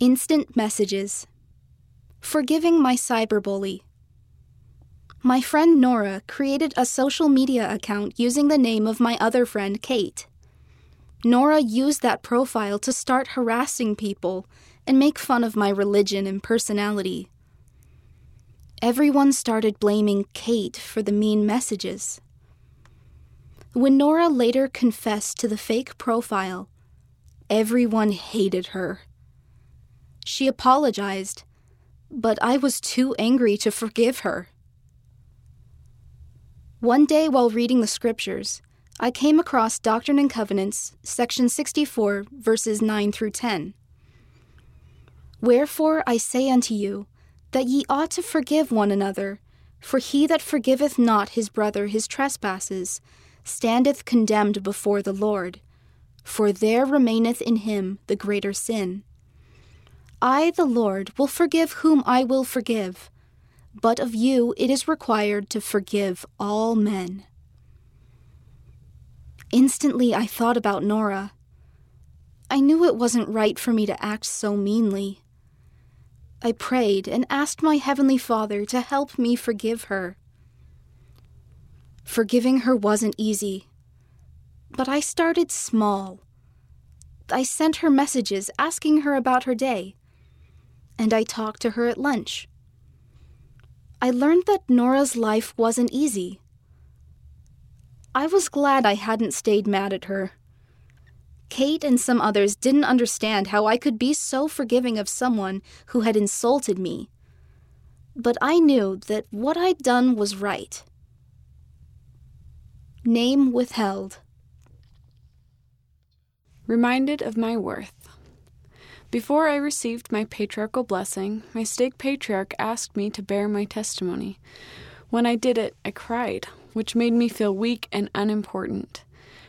Instant messages. Forgiving my cyberbully. My friend Nora created a social media account using the name of my other friend Kate. Nora used that profile to start harassing people and make fun of my religion and personality. Everyone started blaming Kate for the mean messages. When Nora later confessed to the fake profile, everyone hated her. She apologized, but I was too angry to forgive her. One day while reading the scriptures, I came across Doctrine and Covenants, section 64, verses 9 through 10. Wherefore I say unto you, that ye ought to forgive one another, for he that forgiveth not his brother his trespasses standeth condemned before the Lord, for there remaineth in him the greater sin. I, the Lord, will forgive whom I will forgive, but of you it is required to forgive all men. Instantly I thought about Nora. I knew it wasn't right for me to act so meanly. I prayed and asked my Heavenly Father to help me forgive her. Forgiving her wasn't easy, but I started small. I sent her messages asking her about her day, and I talked to her at lunch. I learned that Nora's life wasn't easy. I was glad I hadn't stayed mad at her. Kate and some others didn't understand how I could be so forgiving of someone who had insulted me. But I knew that what I'd done was right. Name withheld. Reminded of my worth. Before I received my patriarchal blessing, my stake patriarch asked me to bear my testimony. When I did it, I cried, which made me feel weak and unimportant.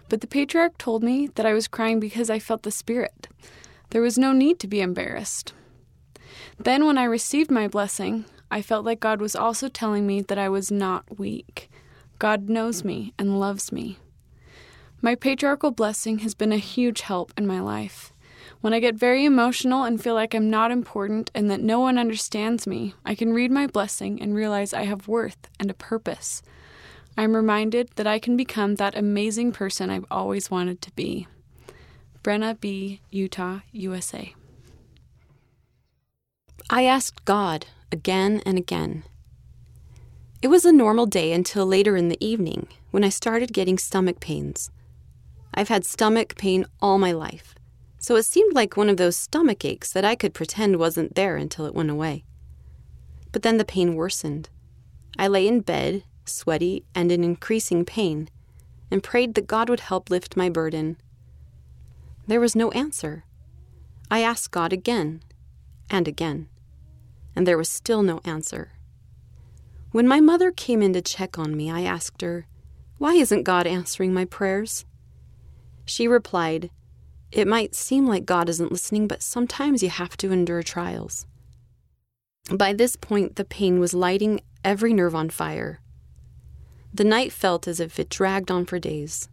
But the patriarch told me that I was crying because I felt the Spirit. There was no need to be embarrassed. Then, when I received my blessing, I felt like God was also telling me that I was not weak. God knows me and loves me. My patriarchal blessing has been a huge help in my life. When I get very emotional and feel like I'm not important and that no one understands me, I can read my blessing and realize I have worth and a purpose. I'm reminded that I can become that amazing person I've always wanted to be. Brenna B., Utah, USA. I asked God again and again. It was a normal day until later in the evening when I started getting stomach pains. I've had stomach pain all my life, so it seemed like one of those stomach aches that I could pretend wasn't there until it went away. But then the pain worsened. I lay in bed sweaty, and in increasing pain, and prayed that God would help lift my burden. There was no answer. I asked God again and again, and there was still no answer. When my mother came in to check on me, I asked her, Why isn't God answering my prayers? She replied, It might seem like God isn't listening, but sometimes you have to endure trials. By this point, the pain was lighting every nerve on fire. The night felt as if it dragged on for days.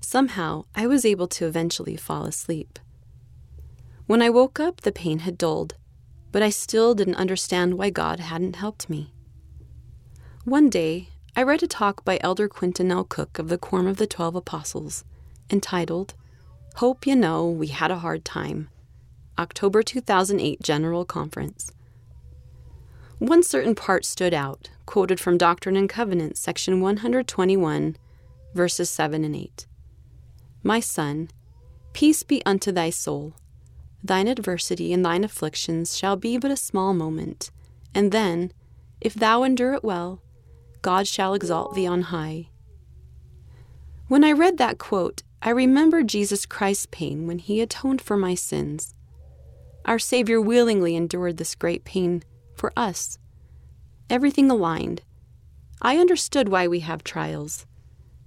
Somehow, I was able to eventually fall asleep. When I woke up, the pain had dulled, but I still didn't understand why God hadn't helped me. One day, I read a talk by Elder Quentin L. Cook of the Quorum of the Twelve Apostles, entitled, Hope You Know We Had a Hard Time, October 2008 General Conference. One certain part stood out, quoted from Doctrine and Covenants, section 121, verses 7 and 8. My son, peace be unto thy soul. Thine adversity and thine afflictions shall be but a small moment, and then, if thou endure it well, God shall exalt thee on high. When I read that quote, I remember Jesus Christ's pain when he atoned for my sins. Our Savior willingly endured this great pain for us. Everything aligned. I understood why we have trials.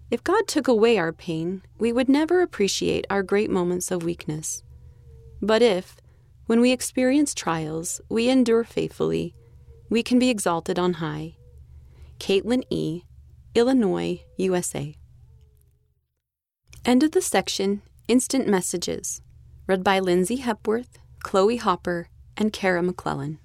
If God took away our pain, we would never appreciate our great moments of weakness. But if, when we experience trials, we endure faithfully, we can be exalted on high. Caitlin E., Illinois, USA. End of the section Instant Messages, read by Lindsay Hepworth, Chloe Hopper, and Kara McClellan.